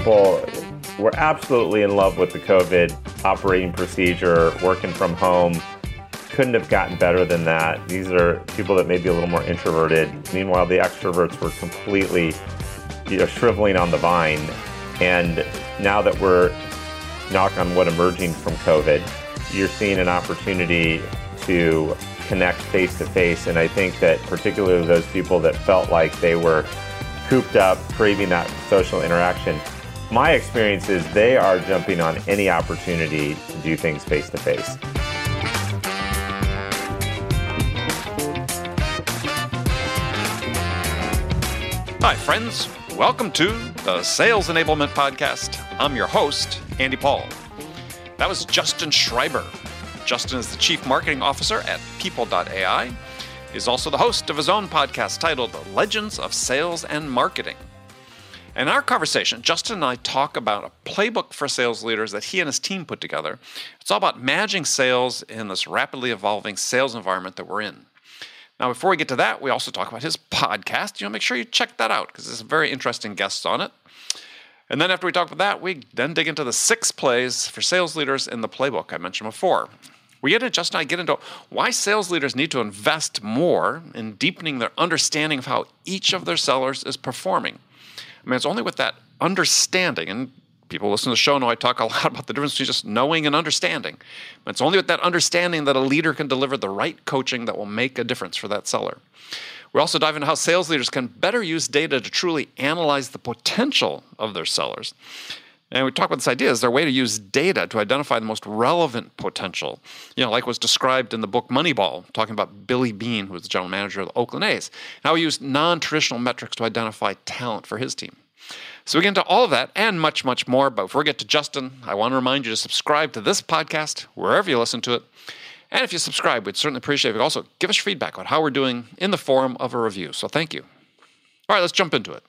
people were absolutely in love with the COVID operating procedure, working from home. Couldn't have gotten better than that. These are people that may be a little more introverted. Meanwhile, the extroverts were completely you know, shriveling on the vine. And now that we're knock on wood emerging from COVID, you're seeing an opportunity to connect face to face. And I think that particularly those people that felt like they were cooped up, craving that social interaction, my experience is they are jumping on any opportunity to do things face to face. Hi, friends. Welcome to the Sales Enablement Podcast. I'm your host, Andy Paul. That was Justin Shriber. Justin is the Chief Marketing Officer at People.ai. He's also the host of his own podcast titled Legends of Sales and Marketing. In our conversation, Justin and I talk about a playbook for sales leaders that he and his team put together. It's all about managing sales in this rapidly evolving sales environment that we're in. Now, before we get to that, we also talk about his podcast. You know, make sure you check that out because there's very interesting guests on it. And then after we talk about that, we then dig into the six plays for sales leaders in the playbook I mentioned before. We get into Justin and I get into why sales leaders need to invest more in deepening their understanding of how each of their sellers is performing. I mean, it's only with that understanding, and people listen to the show know I talk a lot about the difference between just knowing and understanding. But it's only with that understanding that a leader can deliver the right coaching that will make a difference for that seller. We also dive into how sales leaders can better use data to truly analyze the potential of their sellers. And we talk about this idea is there a way to use data to identify the most relevant potential? You know, like was described in the book Moneyball, talking about Billy Beane, who was the general manager of the Oakland A's. How he used non-traditional metrics to identify talent for his team. So we get into all of that and much, much more. But before we get to Justin, I want to remind you to subscribe to this podcast wherever you listen to it. And if you subscribe, we'd certainly appreciate it. Also give us feedback on how we're doing in the form of a review. So thank you. All right, let's jump into it.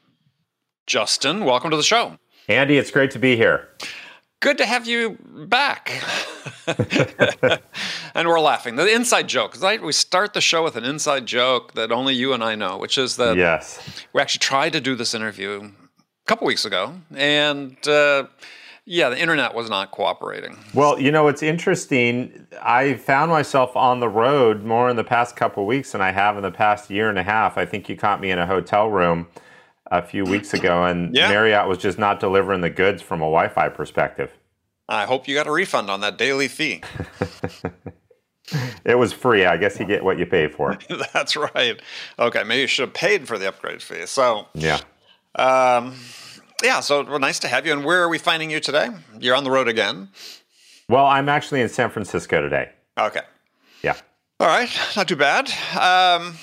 Justin, welcome to the show. Andy, it's great to be here. Good to have you back. and we're laughing. The inside joke, right? We start the show with an inside joke that only you and I know, which is that yes. we actually tried to do this interview a couple weeks ago, and uh, yeah, the internet was not cooperating. Well, you know, it's interesting. I found myself on the road more in the past couple weeks than I have in the past year and a half. I think you caught me in a hotel room a few weeks ago, and yeah. Marriott was just not delivering the goods from a Wi Fi perspective. I hope you got a refund on that daily fee. it was free. I guess you get what you pay for. That's right. Okay, maybe you should have paid for the upgrade fee. So, yeah. Um, yeah, so well, nice to have you. And where are we finding you today? You're on the road again. Well, I'm actually in San Francisco today. Okay. Yeah. All right, not too bad. Um,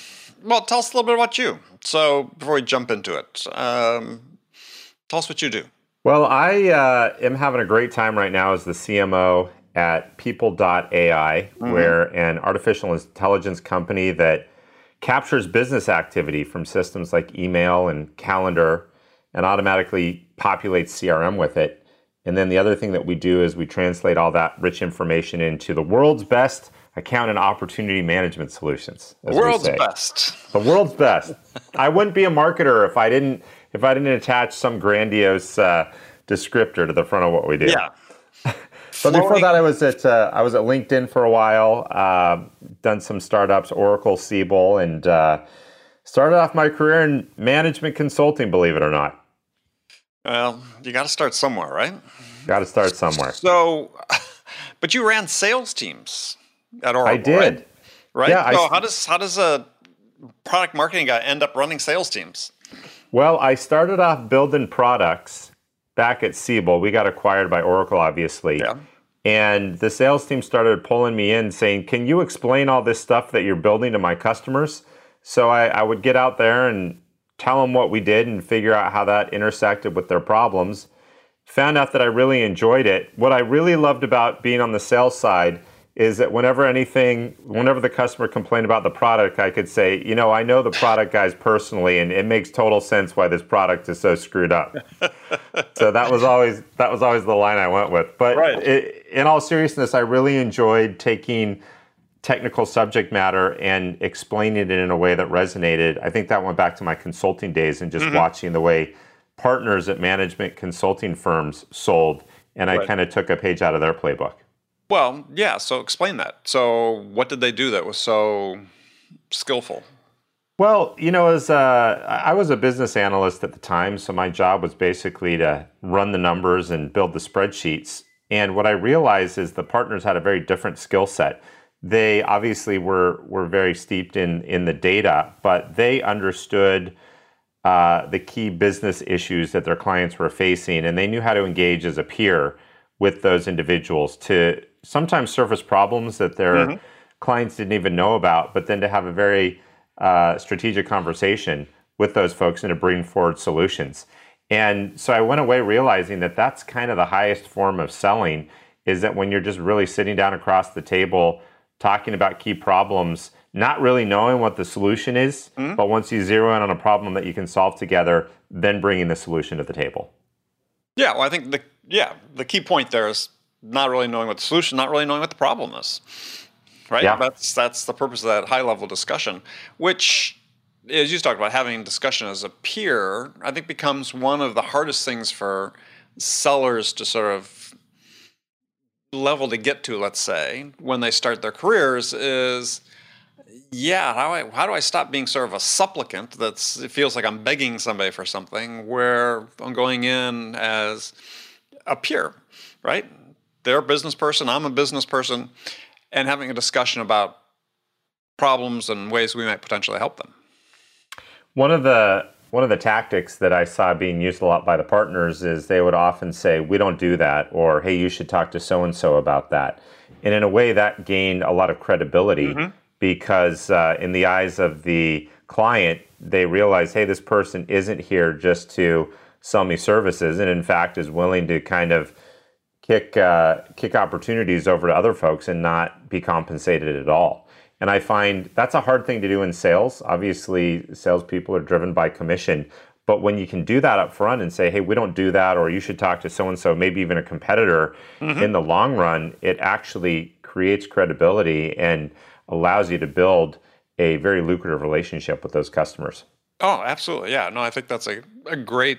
well, tell us a little bit about you. So before we jump into it, um, tell us what you do. Well, I uh, am having a great time right now as the CMO at People.ai, mm-hmm. where an artificial intelligence company that captures business activity from systems like email and calendar and automatically populates CRM with it. And then the other thing that we do is we translate all that rich information into the world's best account and opportunity management solutions. The world's best. The world's best. I wouldn't be a marketer if I didn't if I didn't attach some grandiose uh, descriptor to the front of what we do. Yeah. but before that, I was at uh, I was at LinkedIn for a while. Uh, done some startups, Oracle, Siebel, and uh, started off my career in management consulting. Believe it or not. Well, you got to start somewhere, right? Got to start somewhere. So, but you ran sales teams at Oracle. I did. Right? right? Yeah. So I, how does how does a product marketing guy end up running sales teams? Well, I started off building products back at Siebel. We got acquired by Oracle, obviously. Yeah. And the sales team started pulling me in saying, Can you explain all this stuff that you're building to my customers? So I, I would get out there and tell them what we did and figure out how that intersected with their problems. Found out that I really enjoyed it. What I really loved about being on the sales side is that whenever anything, whenever the customer complained about the product, I could say, you know, I know the product guys personally, and it makes total sense why this product is so screwed up. so that was always that was always the line I went with. But right. it, in all seriousness, I really enjoyed taking technical subject matter and explaining it in a way that resonated. I think that went back to my consulting days and just mm-hmm. watching the way partners at management consulting firms sold, and I Right. kind of took a page out of their playbook. Well, yeah. So explain that. So what did they do that was so skillful? Well, you know, as uh, I was a business analyst at the time, so my job was basically to run the numbers and build the spreadsheets. And what I realized is the partners had a very different skill set. They obviously were were very steeped in in the data, but they understood uh, the key business issues that their clients were facing, and they knew how to engage as a peer with those individuals to sometimes surface problems that their clients didn't even know about, but then to have a very uh, strategic conversation with those folks and to bring forward solutions. And so I went away realizing that that's kind of the highest form of selling is that when you're just really sitting down across the table talking about key problems, not really knowing what the solution is, but once you zero in on a problem that you can solve together, then bringing the solution to the table. Yeah. Well, I think the yeah the key point there is not really knowing what the solution, not really knowing what the problem is. Right. Yeah. That's that's the purpose of that high level discussion, which, as you talked about, having discussion as a peer, I think becomes one of the hardest things for sellers to sort of level to get to. Let's say when they start their careers is yeah, how, I, how do I stop being sort of a supplicant that's it feels like I'm begging somebody for something where I'm going in as a peer, right? They're a business person, I'm a business person, and having a discussion about problems and ways we might potentially help them. One of the one of the tactics that I saw being used a lot by the partners is they would often say, "We don't do that," or "Hey, you should talk to so and so about that." And in a way, that gained a lot of credibility because, uh, in the eyes of the client, they realize, "Hey, this person isn't here just to sell me services, and in fact, is willing to kind of kick uh, kick opportunities over to other folks and not be compensated at all." And I find that's a hard thing to do in sales. Obviously, salespeople are driven by commission. But when you can do that up front and say, hey, we don't do that, or you should talk to so and so, maybe even a competitor, in the long run, it actually creates credibility and allows you to build a very lucrative relationship with those customers. Oh, absolutely. Yeah. No, I think that's a, a great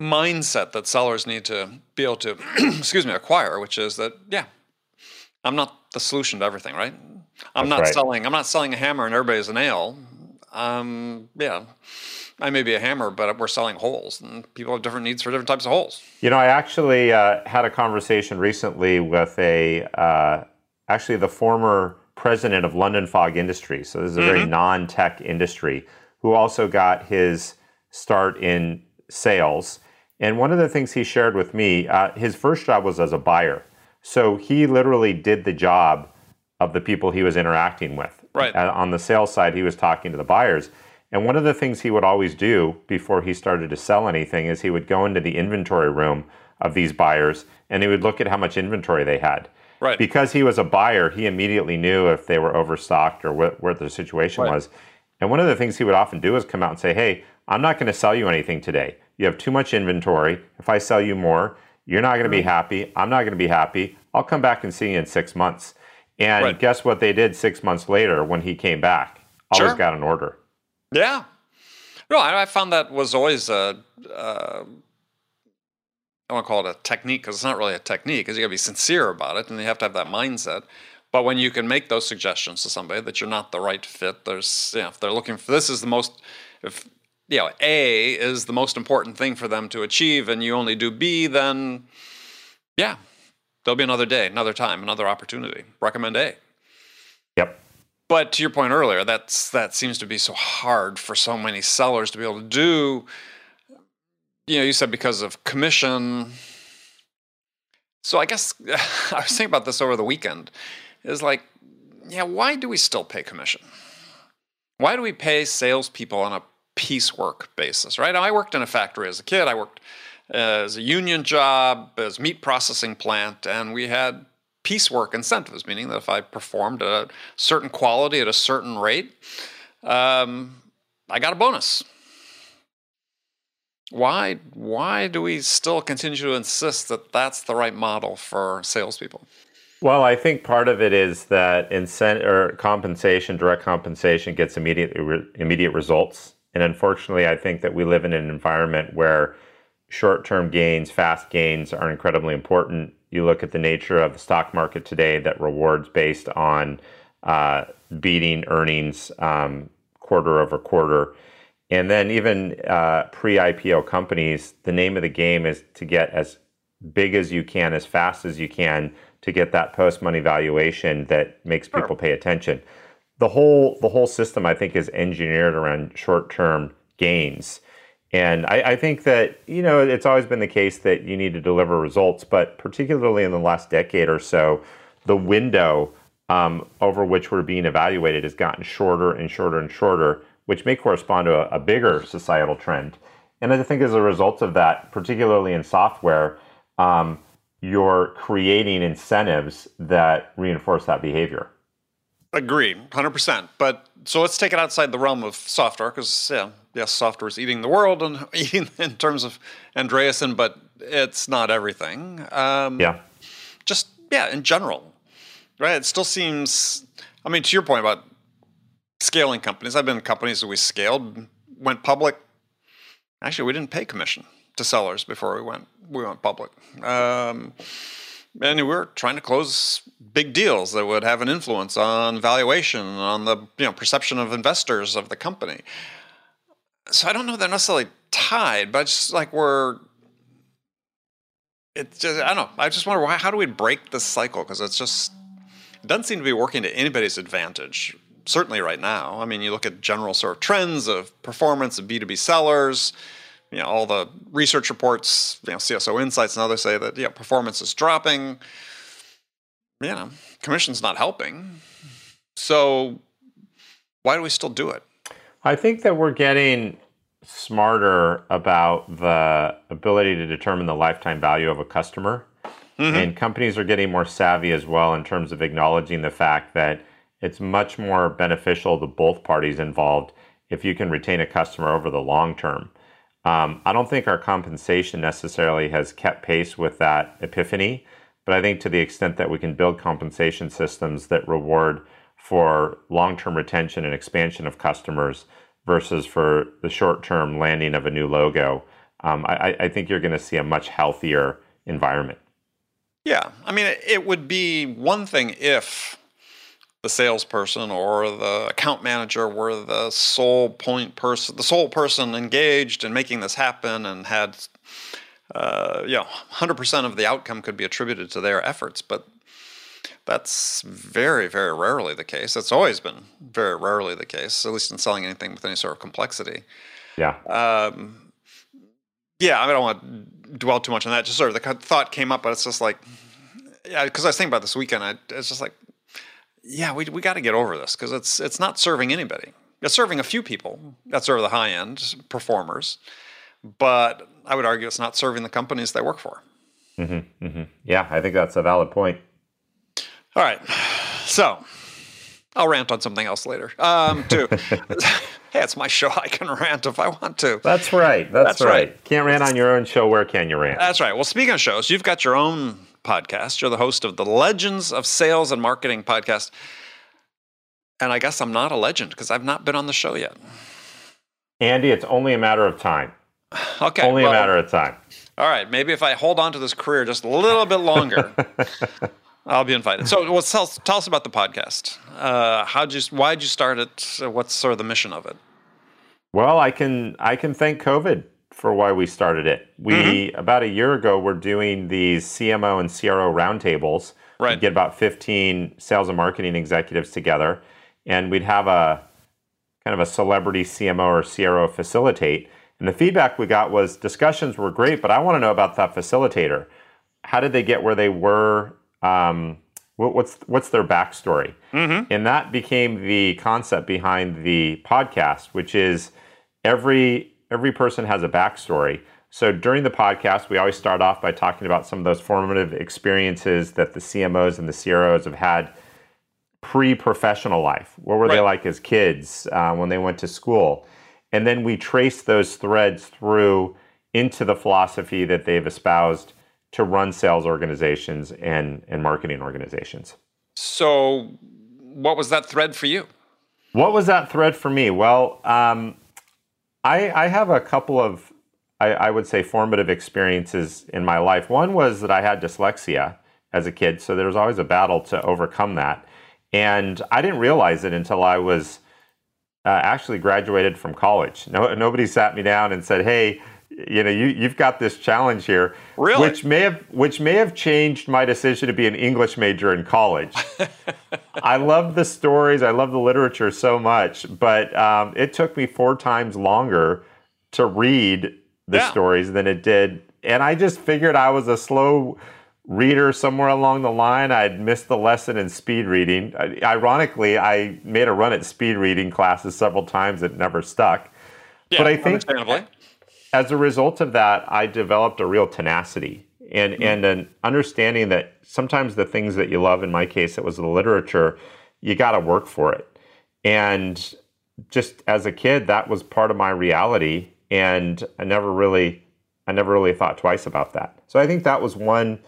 mindset that sellers need to be able to, excuse me, acquire, which is that, yeah, I'm not the solution to everything, right? I'm That's not right. selling, I'm not selling a hammer and everybody's a nail. Um, yeah, I may be a hammer, but we're selling holes and people have different needs for different types of holes. You know, I actually uh, had a conversation recently with a, uh, actually the former president of London Fog Industries. So this is a very non-tech industry who also got his start in sales. And one of the things he shared with me, uh, his first job was as a buyer. So he literally did the job of the people he was interacting with. Right. Uh, on the sales side, he was talking to the buyers. And one of the things he would always do before he started to sell anything is he would go into the inventory room of these buyers and he would look at how much inventory they had. Right. Because he was a buyer, he immediately knew if they were overstocked or what, what the situation Right. was. And one of the things he would often do is come out and say, Hey, I'm not going to sell you anything today. You have too much inventory. If I sell you more, you're not going to be happy. I'm not going to be happy. I'll come back and see you in six months. And Right. guess what they did six months later when he came back? Always Sure. got an order. Yeah. No, I, I found that was always a, uh, I want to call it a technique because it's not really a technique because you got to be sincere about it and you have to have that mindset. But when you can make those suggestions to somebody that you're not the right fit, there's, you know, if they're looking for this is the most, if, you know, A is the most important thing for them to achieve and you only do B, then yeah, there'll be another day, another time, another opportunity. Recommend A. Yep. But to your point earlier, that's that seems to be so hard for so many sellers to be able to do. You know, you said because of commission. So I guess I was thinking about this over the weekend. Is like, yeah, why do we still pay commission? Why do we pay salespeople on a piecework basis? Right? I worked in a factory as a kid. I worked uh, as a union job, as meat processing plant, and we had piecework incentives, meaning that if I performed at a certain quality at a certain rate, um, I got a bonus. Why? Why do we still continue to insist that that's the right model for salespeople? Well, I think part of it is that incent or compensation, direct compensation, gets immediate re- immediate results, And unfortunately, I think that we live in an environment where short term gains, fast gains are incredibly important. You look at the nature of the stock market today that rewards based on uh, beating earnings um, quarter over quarter. And then, even uh, pre IPO companies, the name of the game is to get as big as you can, as fast as you can, to get that post money valuation that makes people pay attention. The whole the whole system, I think, is engineered around short term gains. And I, I, think that, you know, it's always been the case that you need to deliver results, but particularly in the last decade or so, the window um, over which we're being evaluated has gotten shorter and shorter and shorter, which may correspond to a, a bigger societal trend. And I think as a result of that, particularly in software, um, you're creating incentives that reinforce that behavior. Agree, 100%. But so let's take it outside the realm of software because, yeah, yes, software is eating the world and eating in terms of Andreessen, but it's not everything. Um, yeah. Just, yeah, in general, right? It still seems, I mean, to your point about scaling companies, I've been in companies that we scaled, went public. Actually, we didn't pay commission to sellers before we went we went public. Um, and we were trying to close big deals that would have an influence on valuation, on the you know perception of investors of the company. So I don't know they're necessarily tied, but just like we're. It's just I don't know. I just wonder why. How do we break this cycle? Because it's just it doesn't seem to be working to anybody's advantage. Certainly right now. I mean, you look at general sort of trends of performance of B two B sellers you know, all the research reports, you know, CSO Insights and others say that yeah, performance is dropping. You know, commission's not helping. So why do we still do it? I think that we're getting smarter about the ability to determine the lifetime value of a customer. Mm-hmm. And companies are getting more savvy as well in terms of acknowledging the fact that it's much more beneficial to both parties involved if you can retain a customer over the long term. Um, I don't think our compensation necessarily has kept pace with that epiphany, but I think to the extent that we can build compensation systems that reward for long term retention and expansion of customers versus for the short term landing of a new logo, um, I, I think you're going to see a much healthier environment. Yeah. I mean, it would be one thing if the salesperson or the account manager were the sole point person, the sole person engaged in making this happen, and had, uh, you know, hundred percent of the outcome could be attributed to their efforts. But that's very, very rarely the case. It's always been very rarely the case, at least in selling anything with any sort of complexity. Yeah. Um, yeah, I don't want to dwell too much on that. Just sort of the thought came up, but it's just like, yeah, because I was thinking about this weekend. I, it's just like, yeah, we we got to get over this because it's it's not serving anybody. It's serving a few people. That's sort of the high end performers, but I would argue it's not serving the companies they work for. Mm-hmm, mm-hmm. Yeah, I think that's a valid point. All right, so I'll rant on something else later. Um, too. hey, it's my show. I can rant if I want to. That's right. That's, that's right. right. Can't rant on your own show. Where can you rant? That's right. Well, speaking of shows, you've got your own podcast. You're the host of the Legends of Sales and Marketing podcast. And I guess I'm not a legend because I've not been on the show yet. Andy, it's only a matter of time. Okay. Only well, a matter of time. All right. Maybe if I hold on to this career just a little bit longer, I'll be invited. So, well, tell, tell us about the podcast. Uh, how'd you, why'd you start it? What's sort of the mission of it? Well, I can I can thank COVID for why we started it. We mm-hmm. about a year ago were doing these CMO and CRO roundtables. Right. We'd get about 15 sales and marketing executives together, and we'd have a kind of a celebrity CMO or CRO facilitate. And the feedback we got was discussions were great, but I want to know about that facilitator. How did they get where they were? Um, what's what's their backstory? Mm-hmm. And that became the concept behind the podcast, which is every every person has a backstory. So during the podcast, we always start off by talking about some of those formative experiences that the CMOs and the CROs have had pre-professional life. What were right. they like as kids uh, when they went to school? And then we trace those threads through into the philosophy that they've espoused to run sales organizations and, and marketing organizations. So, what was that thread for you? What was that thread for me? Well, um, I, I have a couple of, I, I would say, formative experiences in my life. One was that I had dyslexia as a kid, so there was always a battle to overcome that. And I didn't realize it until I was uh, actually graduated from college. No, nobody sat me down and said, "Hey, you know, you, you've got this challenge here," Really? which may have which may have changed my decision to be an English major in college. I love the stories, I love the literature so much, but um, it took me four times longer to read the Yeah. stories than it did, and I just figured I was a slow reader somewhere along the line. I'd missed the lesson in speed reading. I- Ironically, I made a run at speed reading classes several times. It never stuck. Yeah, but I think understandably. As a result of that, I developed a real tenacity and and an understanding that sometimes the things that you love, in my case, it was the literature, you got to work for it. And just as a kid, that was part of my reality, and I never really, I never really thought twice about that. So I think that was one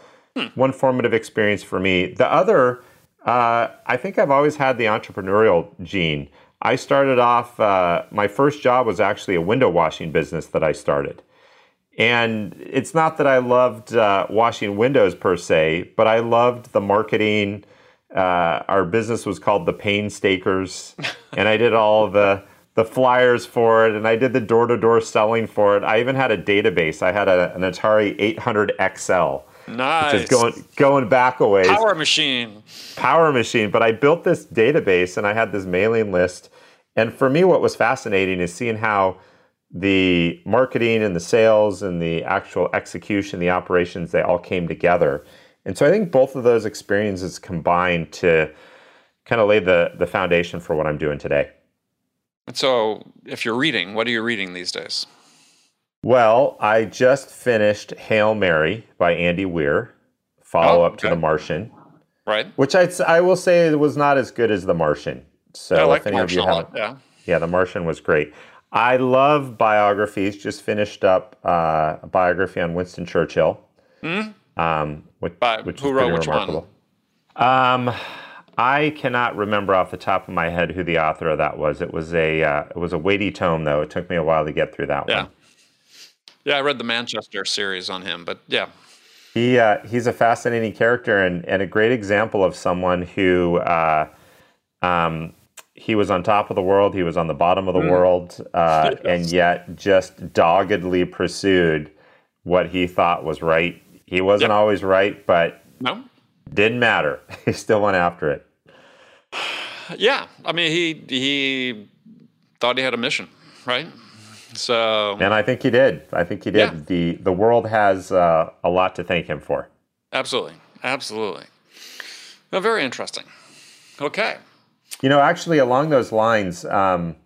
one formative experience for me. The other, uh, I think I've always had the entrepreneurial gene. I started off, uh, my first job was actually a window washing business that I started. And it's not that I loved uh, washing windows per se, but I loved the marketing. Uh, our business was called the Painstakers, and I did all the the flyers for it, and I did the door to door selling for it. I even had a database. I had a, an Atari 800 XL, Nice. just going going back a ways Power machine. power machine, but I built this database and I had this mailing list. And for me, what was fascinating is seeing how the marketing and the sales and the actual execution, the operations, they all came together. And so I think both of those experiences combined to kind of lay the, the foundation for what I'm doing today. And so, if you're reading, what are you reading these days? Well, I just finished Hail Mary by Andy Weir, follow Oh, up to okay. The Martian, Right? which s- I will say it was not as good as The Martian. So I like if any of you Martian haven't. Yeah. Yeah, The Martian was great. I love biographies. Just finished up uh, a biography on Winston Churchill. Um, which? By- which who wrote which one? remarkable. Um, I cannot remember off the top of my head who the author of that was. It was a uh, it was a weighty tome though. It took me a while to get through that Yeah. one. Yeah, I read the Manchester series on him, but yeah. He uh, he's a fascinating character and, and a great example of someone who uh, um, he was on top of the world, he was on the bottom of the world, uh, and yet just doggedly pursued what he thought was right. He wasn't Yep. always right, but No? didn't matter. He still went after it. Yeah. I mean, he he thought he had a mission, right? So, And I think he did. I think he did. Yeah. The the world has uh, a lot to thank him for. absolutely. Absolutely. Well, very interesting. Okay. You know, actually, along those lines, um,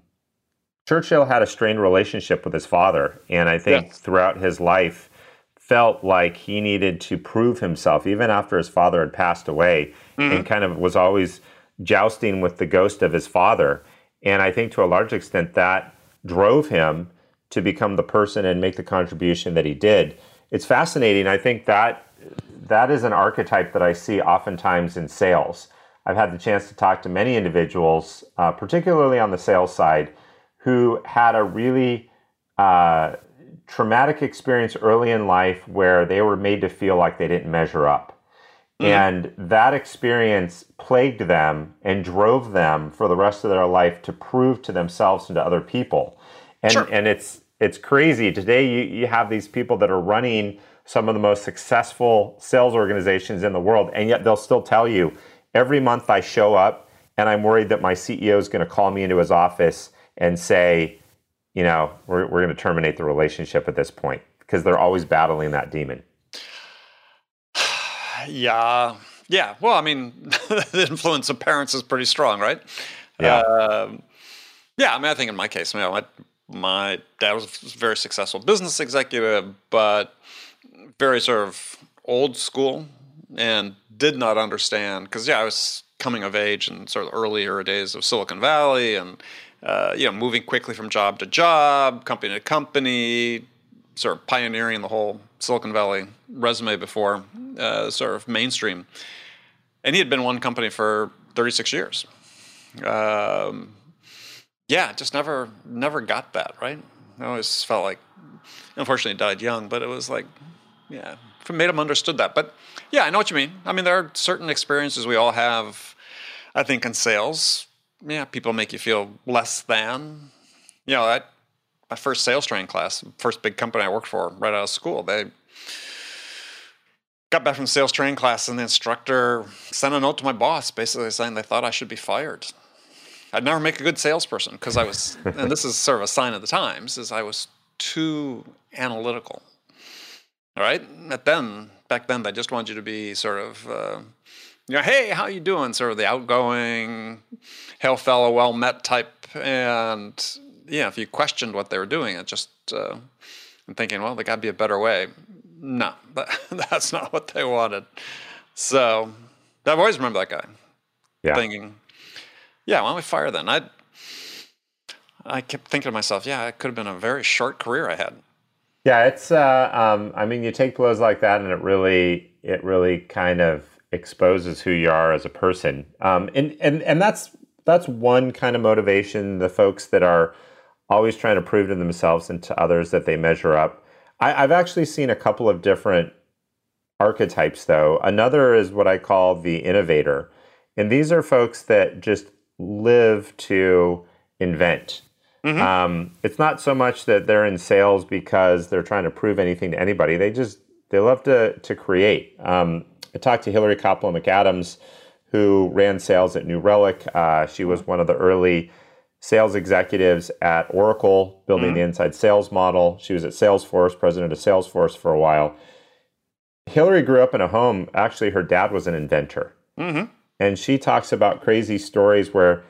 Churchill had a strained relationship with his father, and I think Yes. throughout his life, felt like he needed to prove himself, even after his father had passed away, and kind of was always jousting with the ghost of his father. And I think to a large extent that drove him to become the person and make the contribution that he did. It's fascinating. I think that that is an archetype that I see oftentimes in sales. I've had the chance to talk to many individuals, uh, particularly on the sales side, who had a really uh, traumatic experience early in life where they were made to feel like they didn't measure up. And that experience plagued them and drove them for the rest of their life to prove to themselves and to other people. And, Sure. and it's it's crazy. Today you, you have these people that are running some of the most successful sales organizations in the world, and yet they'll still tell you every month I show up and I'm worried that my CEO is going to call me into his office and say, you know, we're, we're going to terminate the relationship at this point because they're always battling that demon. Yeah. Yeah. Well, I mean, the influence of parents is pretty strong, right? Yeah. Um, yeah. I mean, I think in my case, you know, my dad was a very successful business executive, but very sort of old school and did not understand because, yeah, I was coming of age in sort of earlier days of Silicon Valley and, uh, you know, moving quickly from job to job, company to company, sort of pioneering the whole Silicon Valley resume before uh, sort of mainstream. And he had been one company for 36 years. Um, yeah, just never never got that right. I always felt like, unfortunately, died young, but it was like, yeah, made him understood that. But yeah, I know what you mean. I mean, there are certain experiences we all have. I think in sales, yeah, people make you feel less than. You know, that my first sales training class, first big company I worked for right out of school, they got back from sales training class and the instructor sent a note to my boss basically saying they thought I should be fired. I'd never make a good salesperson because I was, and this is sort of a sign of the times, is I was too analytical. All right, at then back then they just wanted you to be sort of, uh, you know, hey, how you doing? Sort of the outgoing, hail fellow, well met type, and yeah, if you questioned what they were doing, it just uh, I'm thinking, well, there got to be a better way. No, that, that's not what they wanted. So I've always remembered that guy. Yeah. Thinking, yeah, why don't we fire then? I I kept thinking to myself, yeah, it could have been a very short career I had. Yeah, it's. Uh, um, I mean, you take blows like that, and it really, it really kind of exposes who you are as a person. Um, and and and that's that's one kind of motivation. The folks that are always trying to prove to themselves and to others that they measure up. I, I've actually seen a couple of different archetypes, though. Another is what I call the innovator. And these are folks that just live to invent. Mm-hmm. Um, it's not so much that they're in sales because they're trying to prove anything to anybody. They just they love to to create. Um, I talked to Hilarie Koplow McAdams, who ran sales at New Relic. Uh, she was one of the early sales executives at Oracle, building mm-hmm. the inside sales model. She was at Salesforce, president of Salesforce for a while. Hilarie grew up in a home, actually, her dad was an inventor. Mm-hmm. And she talks about crazy stories where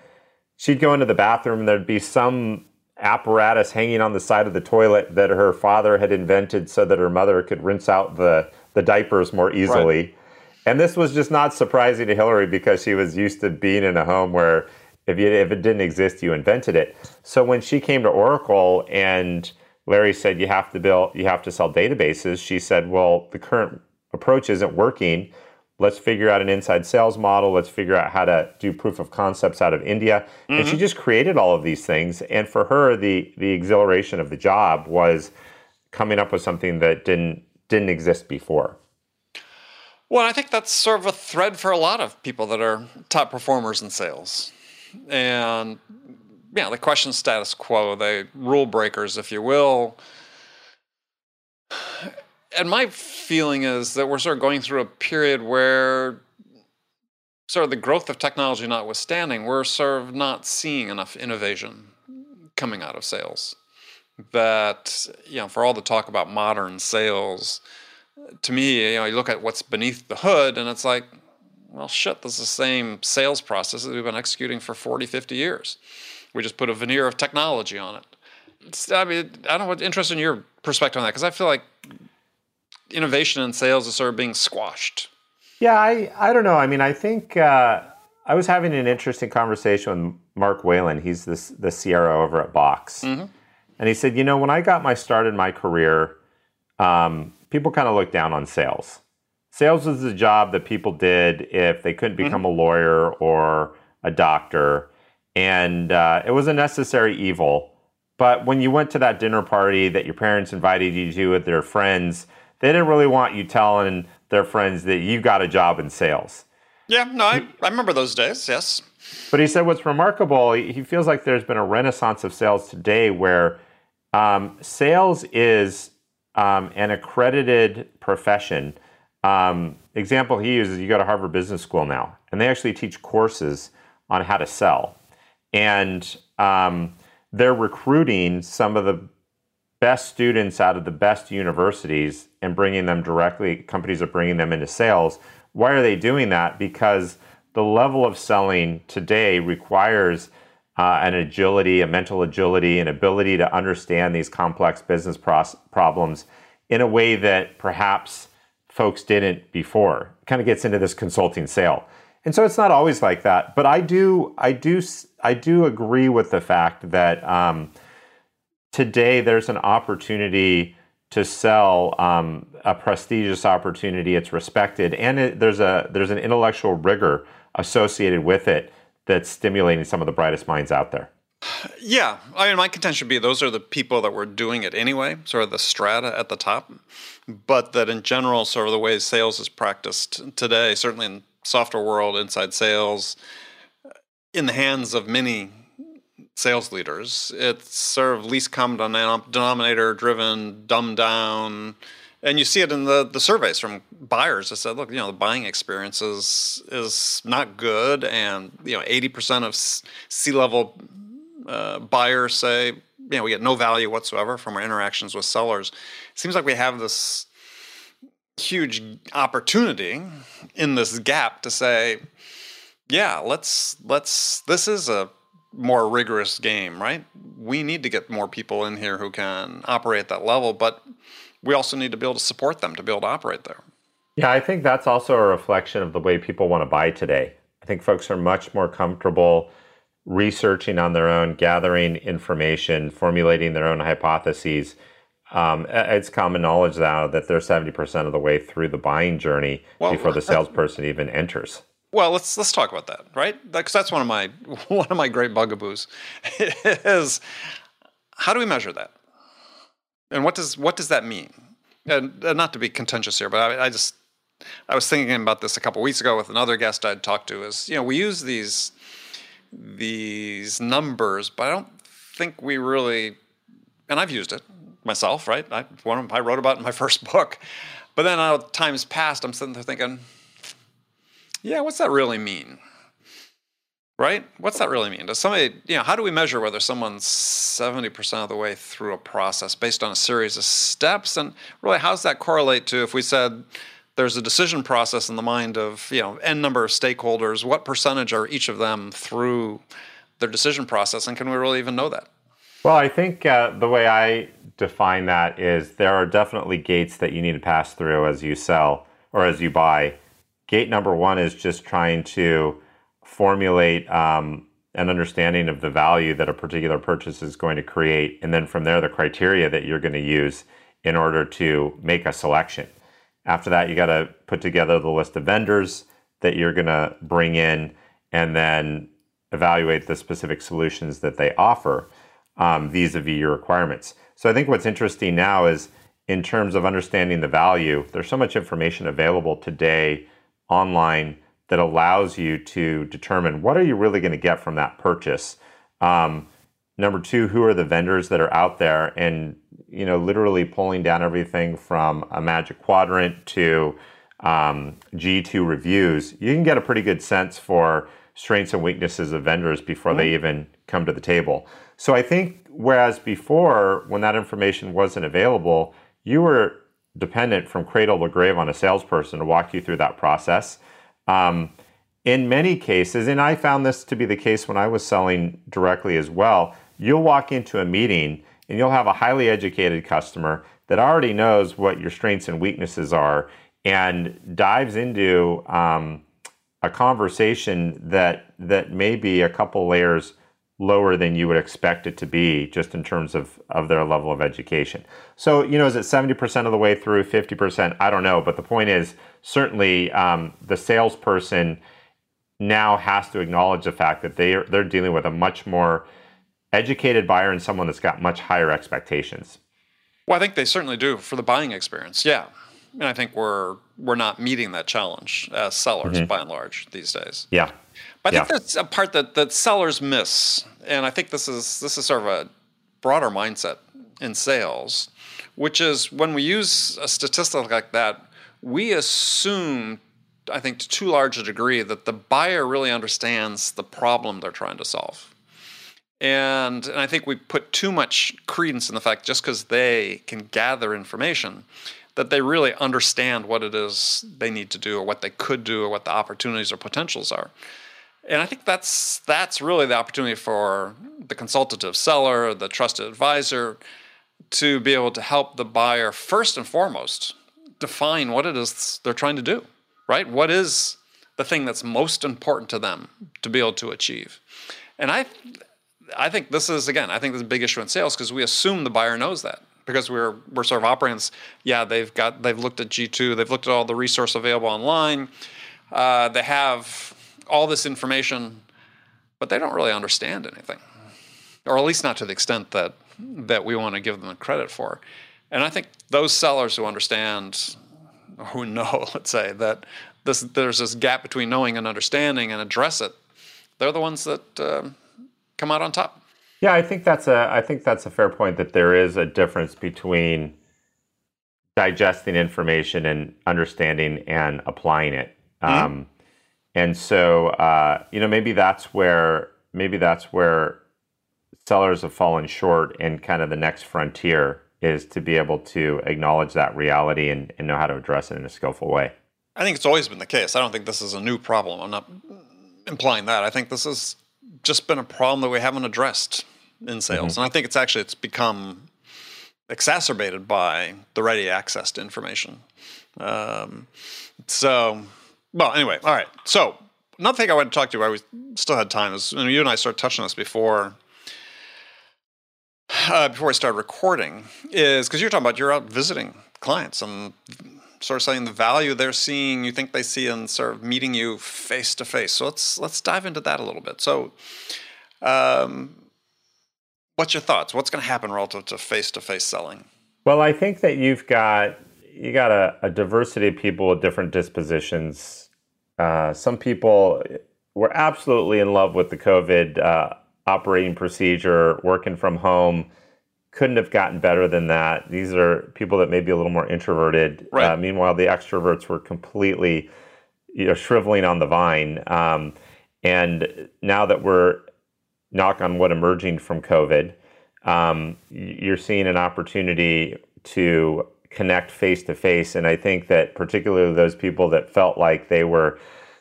she'd go into the bathroom and there'd be some apparatus hanging on the side of the toilet that her father had invented so that her mother could rinse out the, the diapers more easily. Right. And this was just not surprising to Hilarie because she was used to being in a home where if, you, if it didn't exist, you invented it. So when she came to Oracle and Larry said you have to build, you have to sell databases, she said, well, the current approach isn't working. Let's figure out an inside sales model. Let's figure out how to do proof of concepts out of India. Mm-hmm. And she mm-hmm. just created all of these things. And for her, the the exhilaration of the job was coming up with something that didn't didn't exist before. Well, I think that's sort of a thread for a lot of people that are top performers in sales and yeah, the question status quo, the rule breakers, if you will. And my feeling is that we're sort of going through a period where, sort of the growth of technology notwithstanding, we're sort of not seeing enough innovation coming out of sales. That, you know, for all the talk about modern sales, to me, you know, you look at what's beneath the hood and it's like, well, shit, this is the same sales process that we've been executing for 40, 50 years. We just put a veneer of technology on it. It's, I mean, I don't know, interested in your perspective on that, because I feel like innovation and sales is sort of being squashed. Yeah, I, I don't know. I mean, I think uh, I was having an interesting conversation with Mark Whalen. He's this, the CRO over at Box. Mm-hmm. And he said, you know, when I got my start in my career, um, people kind of looked down on sales sales was a job that people did if they couldn't become mm-hmm. a lawyer or a doctor. And uh, it was a necessary evil. But when you went to that dinner party that your parents invited you to with their friends, they didn't really want you telling their friends that you got a job in sales. Yeah, no, I, I remember those days, yes. But he said what's remarkable, he feels like there's been a renaissance of sales today where um, sales is um, an accredited profession um, example he uses you go to Harvard Business School now, and they actually teach courses on how to sell. And um, they're recruiting some of the best students out of the best universities and bringing them directly, companies are bringing them into sales. Why are they doing that? Because the level of selling today requires uh, an agility, a mental agility, an ability to understand these complex business pros- problems in a way that perhaps folks didn't before. It kind of gets into this consulting sale. And so it's not always like that, but I do, I do, I do agree with the fact that um, today there's an opportunity to sell um, a prestigious opportunity. It's respected, and it, there's a there's an intellectual rigor associated with it that's stimulating some of the brightest minds out there. Yeah, I mean, my contention would be those are the people that were doing it anyway, sort of the strata at the top. But that in general, sort of the way sales is practiced today, certainly in software world, inside sales, in the hands of many sales leaders, it's sort of least common denominator driven, dumbed down. And you see it in the, the surveys from buyers that said, look, you know, the buying experience is, is not good. And, you know, 80% of C level uh, buyers say, you know, we get no value whatsoever from our interactions with sellers. It seems like we have this huge opportunity in this gap to say, yeah, let's let's this is a more rigorous game, right? We need to get more people in here who can operate at that level, but we also need to be able to support them to be able to operate there. Yeah, I think that's also a reflection of the way people want to buy today. I think folks are much more comfortable researching on their own, gathering information, formulating their own hypotheses. Um, it's common knowledge now that they're 70% of the way through the buying journey well, before the salesperson even enters. Well, let's let's talk about that, right? Because that's one of my one of my great bugaboos is how do we measure that, and what does what does that mean? And, and not to be contentious here, but I, I just I was thinking about this a couple weeks ago with another guest I'd talked to. Is you know we use these these numbers, but I don't think we really, and I've used it myself, right? I, one I wrote about in my first book. But then uh, times past, I'm sitting there thinking, yeah, what's that really mean? Right? What's that really mean? Does somebody, you know, how do we measure whether someone's 70% of the way through a process based on a series of steps? And really, how does that correlate to if we said, there's a decision process in the mind of you know n number of stakeholders what percentage are each of them through their decision process and can we really even know that well i think uh, the way i define that is there are definitely gates that you need to pass through as you sell or as you buy gate number one is just trying to formulate um, an understanding of the value that a particular purchase is going to create and then from there the criteria that you're going to use in order to make a selection after that, you got to put together the list of vendors that you're going to bring in and then evaluate the specific solutions that they offer um, vis-a-vis your requirements. So I think what's interesting now is in terms of understanding the value, there's so much information available today online that allows you to determine what are you really going to get from that purchase. Um, number two, who are the vendors that are out there, and you know, literally pulling down everything from a Magic Quadrant to um, G2 reviews, you can get a pretty good sense for strengths and weaknesses of vendors before mm-hmm. they even come to the table. So I think whereas before, when that information wasn't available, you were dependent from cradle to grave on a salesperson to walk you through that process. Um, in many cases, and I found this to be the case when I was selling directly as well, you'll walk into a meeting and you'll have a highly educated customer that already knows what your strengths and weaknesses are and dives into um, a conversation that that may be a couple layers lower than you would expect it to be just in terms of, of their level of education. So, you know, is it 70% of the way through, 50%? I don't know. But the point is, certainly um, the salesperson now has to acknowledge the fact that they are, they're dealing with a much more educated buyer and someone that's got much higher expectations. Well, I think they certainly do for the buying experience. Yeah. And I think we're we're not meeting that challenge as sellers mm-hmm. by and large these days. Yeah. But I think yeah. that's a part that, that sellers miss. And I think this is this is sort of a broader mindset in sales, which is when we use a statistic like that, we assume I think to too large a degree that the buyer really understands the problem they're trying to solve. And, and I think we put too much credence in the fact just because they can gather information, that they really understand what it is they need to do or what they could do or what the opportunities or potentials are. And I think that's that's really the opportunity for the consultative seller, the trusted advisor, to be able to help the buyer first and foremost define what it is they're trying to do, right? What is the thing that's most important to them to be able to achieve? And I I think this is again, I think this is a big issue in sales because we assume the buyer knows that because we're we're sort of operating. Yeah, they've got they've looked at G two, they've looked at all the resource available online, uh, they have all this information, but they don't really understand anything. or at least not to the extent that that we want to give them the credit for. And I think those sellers who understand, who know, let's say that this, there's this gap between knowing and understanding and address it, they're the ones that uh, come out on top. Yeah, I think that's a I think that's a fair point that there is a difference between digesting information and understanding and applying it. Mm-hmm. Um, and so uh, you know maybe that's where maybe that's where sellers have fallen short and kind of the next frontier is to be able to acknowledge that reality and, and know how to address it in a skillful way. I think it's always been the case. I don't think this is a new problem. I'm not implying that. I think this has just been a problem that we haven't addressed in sales. Mm-hmm. And I think it's actually it's become exacerbated by the ready access to information. Um, so, well, anyway, all right. So, another thing I wanted to talk to you about, we still had time, is you and I started touching this before uh, before we started recording is because you're talking about you're out visiting clients and sort of saying the value they're seeing, you think they see in sort of meeting you face to face. So let's let's dive into that a little bit. So, um, what's your thoughts? What's going to happen relative to face to face selling? Well, I think that you've got you got a, a diversity of people with different dispositions. Uh, some people were absolutely in love with the COVID uh, operating procedure, working from home. Couldn't have gotten better than that. These are people that may be a little more introverted. Right. Uh, meanwhile, the extroverts were completely, you know, shriveling on the vine. Um, and now that we're knock on wood emerging from COVID, um, you're seeing an opportunity to connect face to face. And I think that particularly those people that felt like they were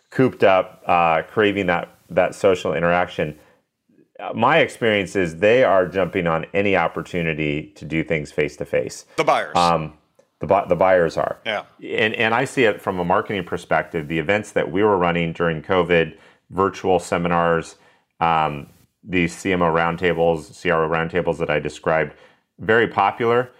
cooped up, uh, craving that that social interaction, my experience is they are jumping on any opportunity to do things face to face. The buyers. Um, the, the buyers are. Yeah. And, and I see it from a marketing perspective. The events that we were running during COVID, virtual seminars, um, these CMO roundtables, CRO roundtables that I described, very popular.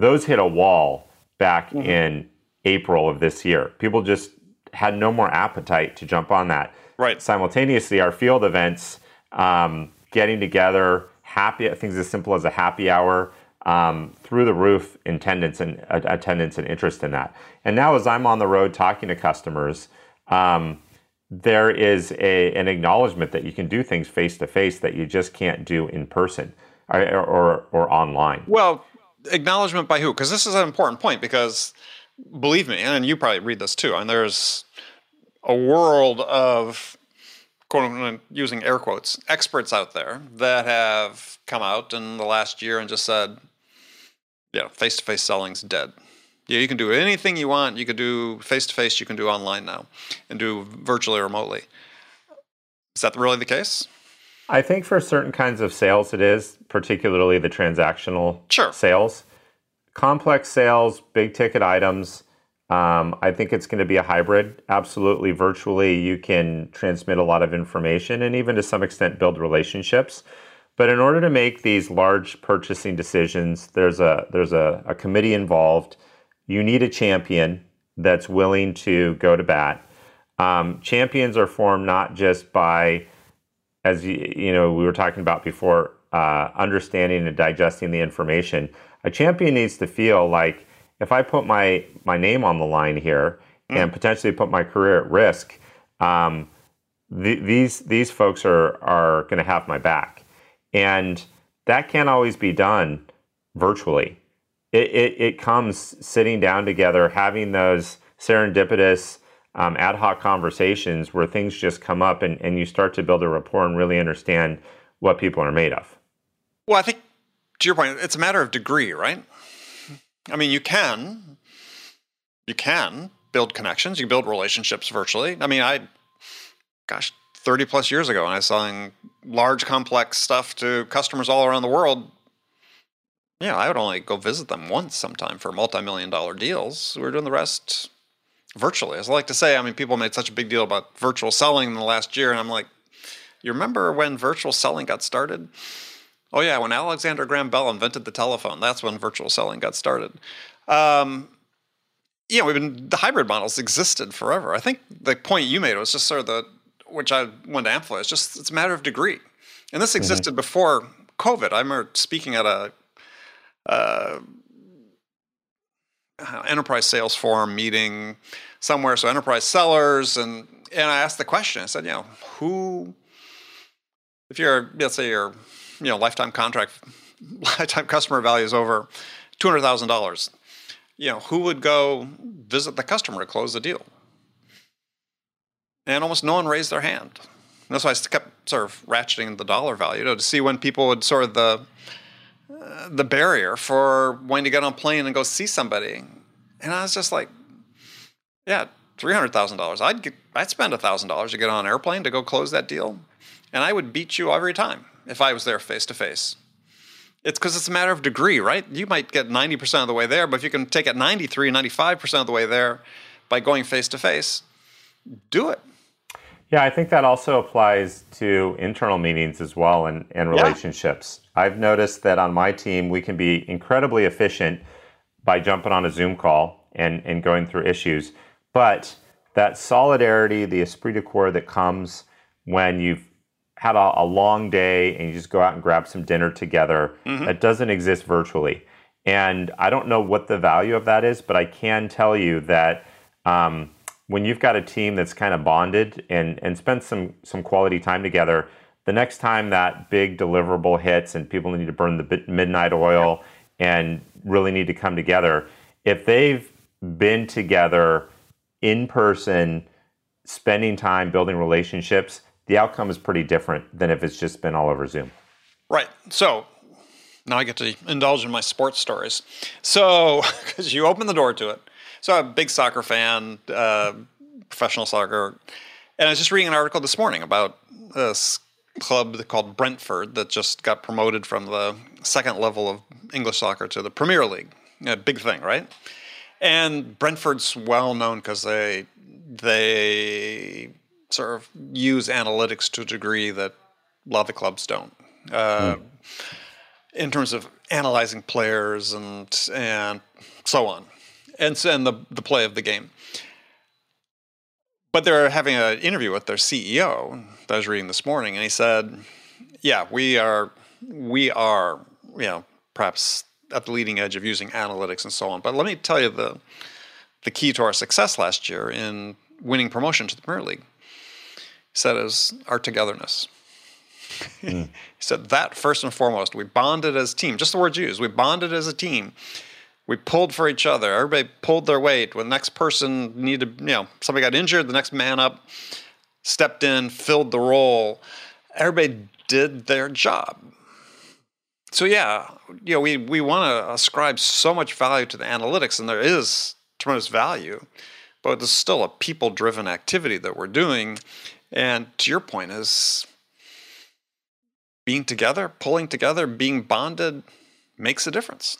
Those hit a wall back mm-hmm. in April of this year. People just had no more appetite to jump on that. Right. Simultaneously, our field events um, getting together, happy things as simple as a happy hour, um, through the roof attendance and uh, attendance and interest in that. And now, as I'm on the road talking to customers, um, there is a, an acknowledgement that you can do things face to face that you just can't do in person or, or, or online. Well, acknowledgement by who? Because this is an important point. Because believe me, and you probably read this too, and there's a world of quote unquote, using air quotes, experts out there that have come out in the last year and just said, yeah, face to face selling's dead. Yeah, you can do anything you want. You can do face to face, you can do online now, and do virtually remotely. Is that really the case? I think for certain kinds of sales, it is, particularly the transactional sure. sales. Complex sales, big ticket items, um, I think it's going to be a hybrid. Absolutely, virtually, you can transmit a lot of information and even to some extent build relationships. But in order to make these large purchasing decisions, there's a there's a, a committee involved. You need a champion that's willing to go to bat. Um, champions are formed not just by, as you, you know, we were talking about before, uh, understanding and digesting the information. A champion needs to feel like if I put my my name on the line here mm. and potentially put my career at risk, um, th- these these folks are are going to have my back, and that can't always be done virtually. It, it, it comes sitting down together, having those serendipitous um, ad hoc conversations where things just come up and, and you start to build a rapport and really understand what people are made of. Well, I think to your point, it's a matter of degree, right? I mean, you can, you can build connections. You can build relationships virtually. I mean, I, gosh, 30 plus years ago, when I was selling large, complex stuff to customers all around the world, yeah, I would only go visit them once sometime for multi-million dollar deals. We were doing the rest virtually. As I like to say, I mean, people made such a big deal about virtual selling in the last year, and I'm like, you remember when virtual selling got started? Oh yeah, when Alexander Graham Bell invented the telephone, that's when virtual selling got started. Um, yeah, we've been the hybrid models existed forever. I think the point you made was just sort of the which I wanted to amplify. It's just it's a matter of degree. And this existed mm-hmm. before COVID. I remember speaking at a uh, enterprise sales forum meeting somewhere, so enterprise sellers, and and I asked the question. I said, you know, who, if you're, let's say your, you know, lifetime contract, lifetime customer value is over two hundred thousand dollars, you know, who would go visit the customer to close the deal? And almost no one raised their hand. And that's why I kept sort of ratcheting the dollar value to see when people would sort of the uh, the barrier for wanting to get on a plane and go see somebody. And I was just like, yeah, three hundred thousand dollars. I'd get, I'd spend thousand dollars to get on an airplane to go close that deal, and I would beat you every time if I was there face to face. It's because it's a matter of degree, right? You might get 90% of the way there, but if you can take it 93, 95% of the way there by going face to face, do it. Yeah, I think that also applies to internal meetings as well and, and relationships. Yeah. I've noticed that on my team, we can be incredibly efficient by jumping on a Zoom call and, and going through issues. But that solidarity, the esprit de corps that comes when you've had a, a long day and you just go out and grab some dinner together, mm-hmm. that doesn't exist virtually. And I don't know what the value of that is, but I can tell you that um, when you've got a team that's kind of bonded and, and spent some some quality time together, the next time that big deliverable hits and people need to burn the midnight oil and really need to come together, if they've been together in person, spending time building relationships, the outcome is pretty different than if it's just been all over Zoom. Right. So now I get to indulge in my sports stories. So, because you open the door to it, so I'm a big soccer fan, uh, professional soccer, and I was just reading an article this morning about this club called Brentford that just got promoted from the second level of English soccer to the Premier League. A big thing, right? And Brentford's well known because they they sort of use analytics to a degree that a lot of the clubs don't. Uh, mm. In terms of analyzing players and and so on and, and the, the play of the game. But they're having an interview with their CEO that I was reading this morning, and he said, "Yeah, we are, we are, you know, perhaps at the leading edge of using analytics and so on. But let me tell you the the key to our success last year in winning promotion to the Premier League." He said, "Is our togetherness." Mm. he said that first and foremost, we bonded as a team. Just the words used. We bonded as a team we pulled for each other. Everybody pulled their weight. When the next person needed, you know, somebody got injured, the next man up stepped in, filled the role. Everybody did their job. So yeah, you know, we we want to ascribe so much value to the analytics, and there is tremendous value, but there's still a people-driven activity that we're doing. And to your point, is being together, pulling together, being bonded makes a difference.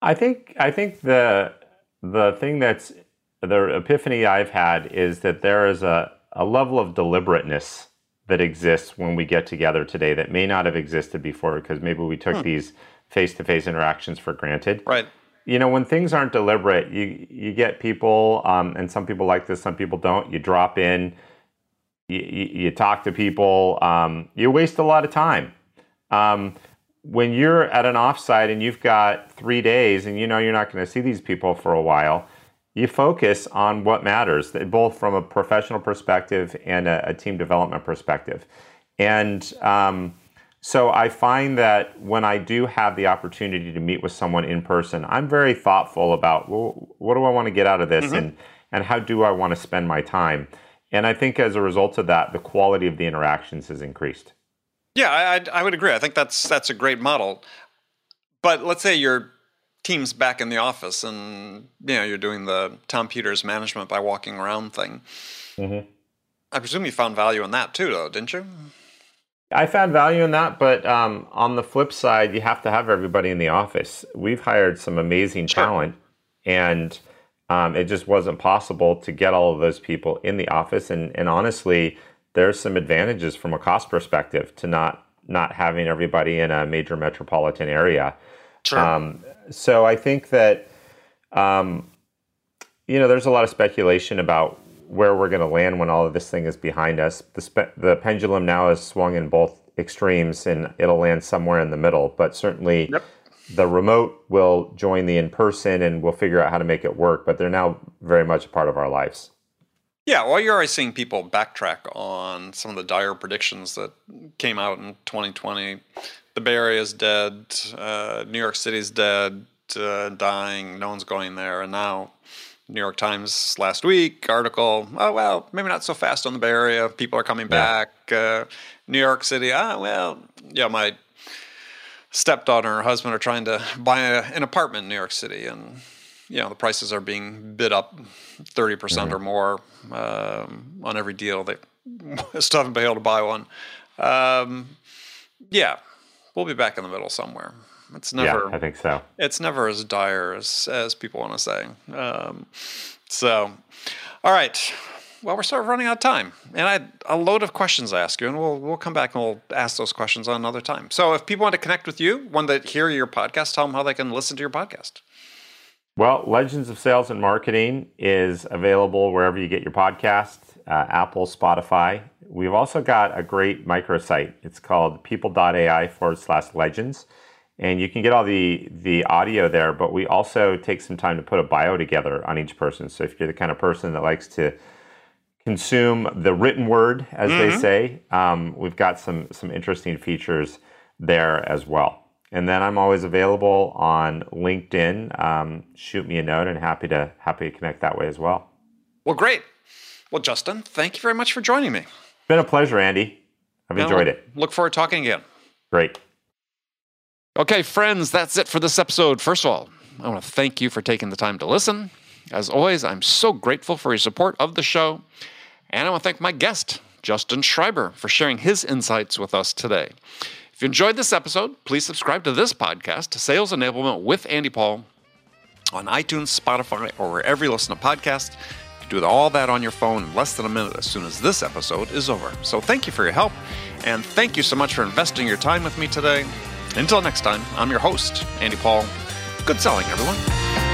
I think I think the the thing that's the epiphany I've had is that there is a, a level of deliberateness that exists when we get together today that may not have existed before because maybe we took hmm. these face to face interactions for granted. Right. You know, when things aren't deliberate, you you get people, um, and some people like this, some people don't. You drop in, you, you, you talk to people, um, you waste a lot of time. Um, when you're at an offsite and you've got three days and you know you're not going to see these people for a while, you focus on what matters, both from a professional perspective and a, a team development perspective. And um, so I find that when I do have the opportunity to meet with someone in person, I'm very thoughtful about well, what do I want to get out of this mm-hmm. and, and how do I want to spend my time. And I think as a result of that, the quality of the interactions has increased. Yeah, I, I would agree. I think that's that's a great model. But let's say your team's back in the office, and you know you're doing the Tom Peters management by walking around thing. Mm-hmm. I presume you found value in that too, though, didn't you? I found value in that, but um, on the flip side, you have to have everybody in the office. We've hired some amazing sure. talent, and um, it just wasn't possible to get all of those people in the office. And, and honestly, there's some advantages from a cost perspective to not not having everybody in a major metropolitan area. Sure. Um, so I think that um, you know there's a lot of speculation about where we're going to land when all of this thing is behind us. The, spe- the pendulum now has swung in both extremes, and it'll land somewhere in the middle. But certainly, Yep. the remote will join the in person, and we'll figure out how to make it work. But they're now very much a part of our lives. Yeah, well, you're already seeing people backtrack on some of the dire predictions that came out in 2020. The Bay Area is dead. Uh, New York City's dead, uh, dying. No one's going there. And now, New York Times last week article. Oh well, maybe not so fast on the Bay Area. People are coming Yeah. back. Uh, New York City. Ah, well, yeah. My stepdaughter and her husband are trying to buy a, an apartment in New York City, and you know the prices are being bid up 30% or more um, on every deal. They still haven't been able to buy one. Um, yeah, we'll be back in the middle somewhere. It's never Yeah, I think so. it's never as dire as as people want to say. Um, so, all right. Well, we're sort of running out of time, and I had a load of questions to ask you, and we'll we'll come back and we'll ask those questions on another time. So, if people want to connect with you, want to hear your podcast, tell them how they can listen to your podcast. Well, Legends of Sales and Marketing is available wherever you get your podcast, uh, Apple, Spotify. We've also got a great microsite. It's called people.ai forward slash legends. And you can get all the, the audio there, but we also take some time to put a bio together on each person. So if you're the kind of person that likes to consume the written word, as they say, um, we've got some, some interesting features there as well. And then I'm always available on LinkedIn. Um, shoot me a note, and happy to happy to connect that way as well. Well, great. Well, Justin, thank you very much for joining me. Been a pleasure, Andy. I've enjoyed it. Look forward to talking again. Great. Okay, friends, that's it for this episode. First of all, I want to thank you for taking the time to listen. As always, I'm so grateful for your support of the show. And I want to thank my guest, Justin Shriber, for sharing his insights with us today. If you enjoyed this episode, please subscribe to this podcast, Sales Enablement with Andy Paul, on iTunes, Spotify, or wherever you listen to podcasts. Do all that on your phone in less than a minute as soon as this episode is over. So thank you for your help, and thank you so much for investing your time with me today. Until next time, I'm your host, Andy Paul. Good selling, everyone.